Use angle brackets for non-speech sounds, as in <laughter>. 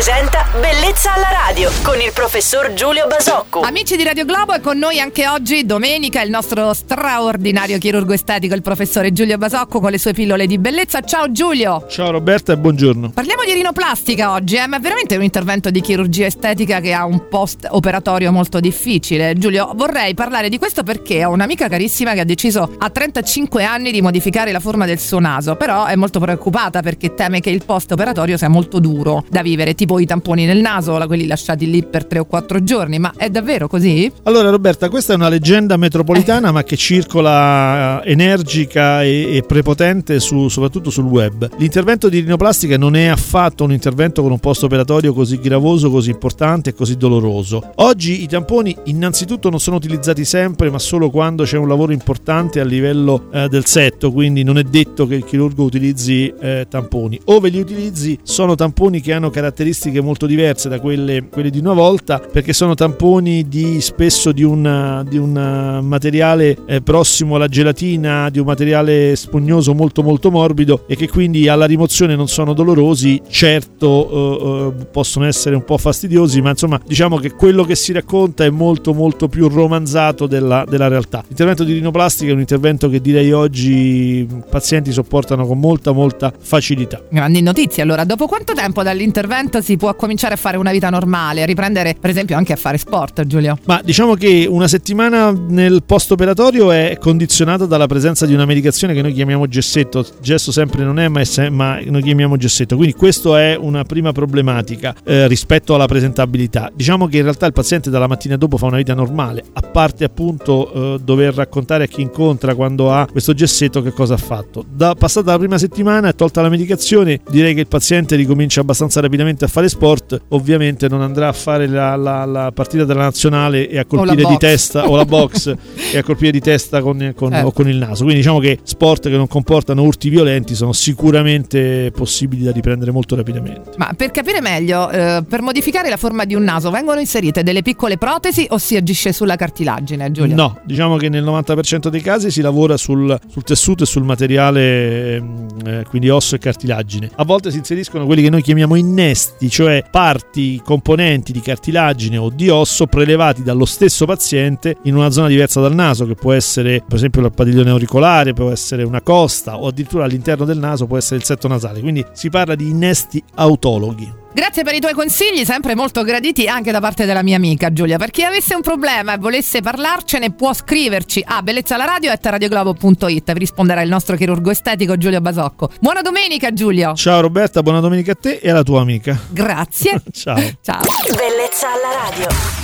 presenta Bellezza alla radio con il professor Giulio Basocco. Amici di Radio Globo è con noi anche oggi domenica il nostro straordinario chirurgo estetico, il professore Giulio Basocco con le sue pillole di bellezza. Ciao Giulio! Ciao Roberta e buongiorno. Parliamo di rinoplastica oggi, eh? ma è veramente un intervento di chirurgia estetica che ha un post operatorio molto difficile. Giulio, vorrei parlare di questo perché ho un'amica carissima che ha deciso a 35 anni di modificare la forma del suo naso, però è molto preoccupata perché teme che il post operatorio sia molto duro da vivere, tipo i tamponi nel naso, quelli lasciati lì per 3 o 4 giorni, ma è davvero così? Allora Roberta, questa è una leggenda metropolitana eh. ma che circola eh, energica e, e prepotente su, soprattutto sul web. L'intervento di rinoplastica non è affatto un intervento con un post operatorio così gravoso, così importante e così doloroso. Oggi i tamponi innanzitutto non sono utilizzati sempre ma solo quando c'è un lavoro importante a livello eh, del setto, quindi non è detto che il chirurgo utilizzi eh, tamponi. Ove li utilizzi sono tamponi che hanno caratteristiche molto diverse da quelle, quelle di una volta perché sono tamponi di, spesso di un, di un materiale eh, prossimo alla gelatina, di un materiale spugnoso molto molto morbido e che quindi alla rimozione non sono dolorosi, certo eh, eh possono essere un po' fastidiosi, ma insomma diciamo che quello che si racconta è molto molto più romanzato della, della realtà. L'intervento di rinoplastica è un intervento che direi oggi i pazienti sopportano con molta molta facilità. Grandi notizie, allora dopo quanto tempo dall'intervento si può cominciare a fare una vita normale, riprendere per esempio anche a fare sport, Giulio? Ma diciamo che una settimana nel post operatorio è condizionata dalla presenza di una medicazione che noi chiamiamo gessetto, gesso sempre non è ma, è se- ma noi chiamiamo gessetto, quindi questa è una prima problematica eh, rispetto alla presentabilità. Diciamo che in realtà il paziente dalla mattina dopo fa una vita normale, a parte appunto eh, dover raccontare a chi incontra quando ha questo gessetto che cosa ha fatto. Da, passata la prima settimana e tolta la medicazione, direi che il paziente ricomincia abbastanza rapidamente a fare sport, ovviamente non andrà a fare la, la, la partita della nazionale e a colpire di testa o la box <laughs> e a colpire di testa con, con, eh. o con il naso. Quindi diciamo che sport che non comportano urti violenti sono sicuramente possibili da riprendere molto rapidamente. Ma per capire meglio, eh, per modificare la forma di un naso vengono inserite delle piccole protesi o si agisce sulla cartilagine, Giulio? No, diciamo che nel 90% dei casi si lavora sul, sul tessuto e sul materiale, ehm, eh, quindi osso e cartilagine. A volte si inseriscono quelli che noi chiamiamo innesti, cioè parti, componenti di cartilagine o di osso prelevati dallo stesso paziente in una zona diversa dal naso, che può essere per esempio il padiglione auricolare, può essere una costa o addirittura all'interno del naso può essere il setto nasale. Quindi si parla di innesti autologhi. Grazie per i tuoi consigli, sempre molto graditi anche da parte della mia amica Giulia. Per chi avesse un problema e volesse parlarcene, può scriverci a bellezzalaradio.it. Vi risponderà il nostro chirurgo estetico Giulio Basocco. Buona domenica, Giulio. Ciao Roberta, buona domenica a te e alla tua amica. Grazie. <laughs> Ciao. Ciao. Bellezza alla radio.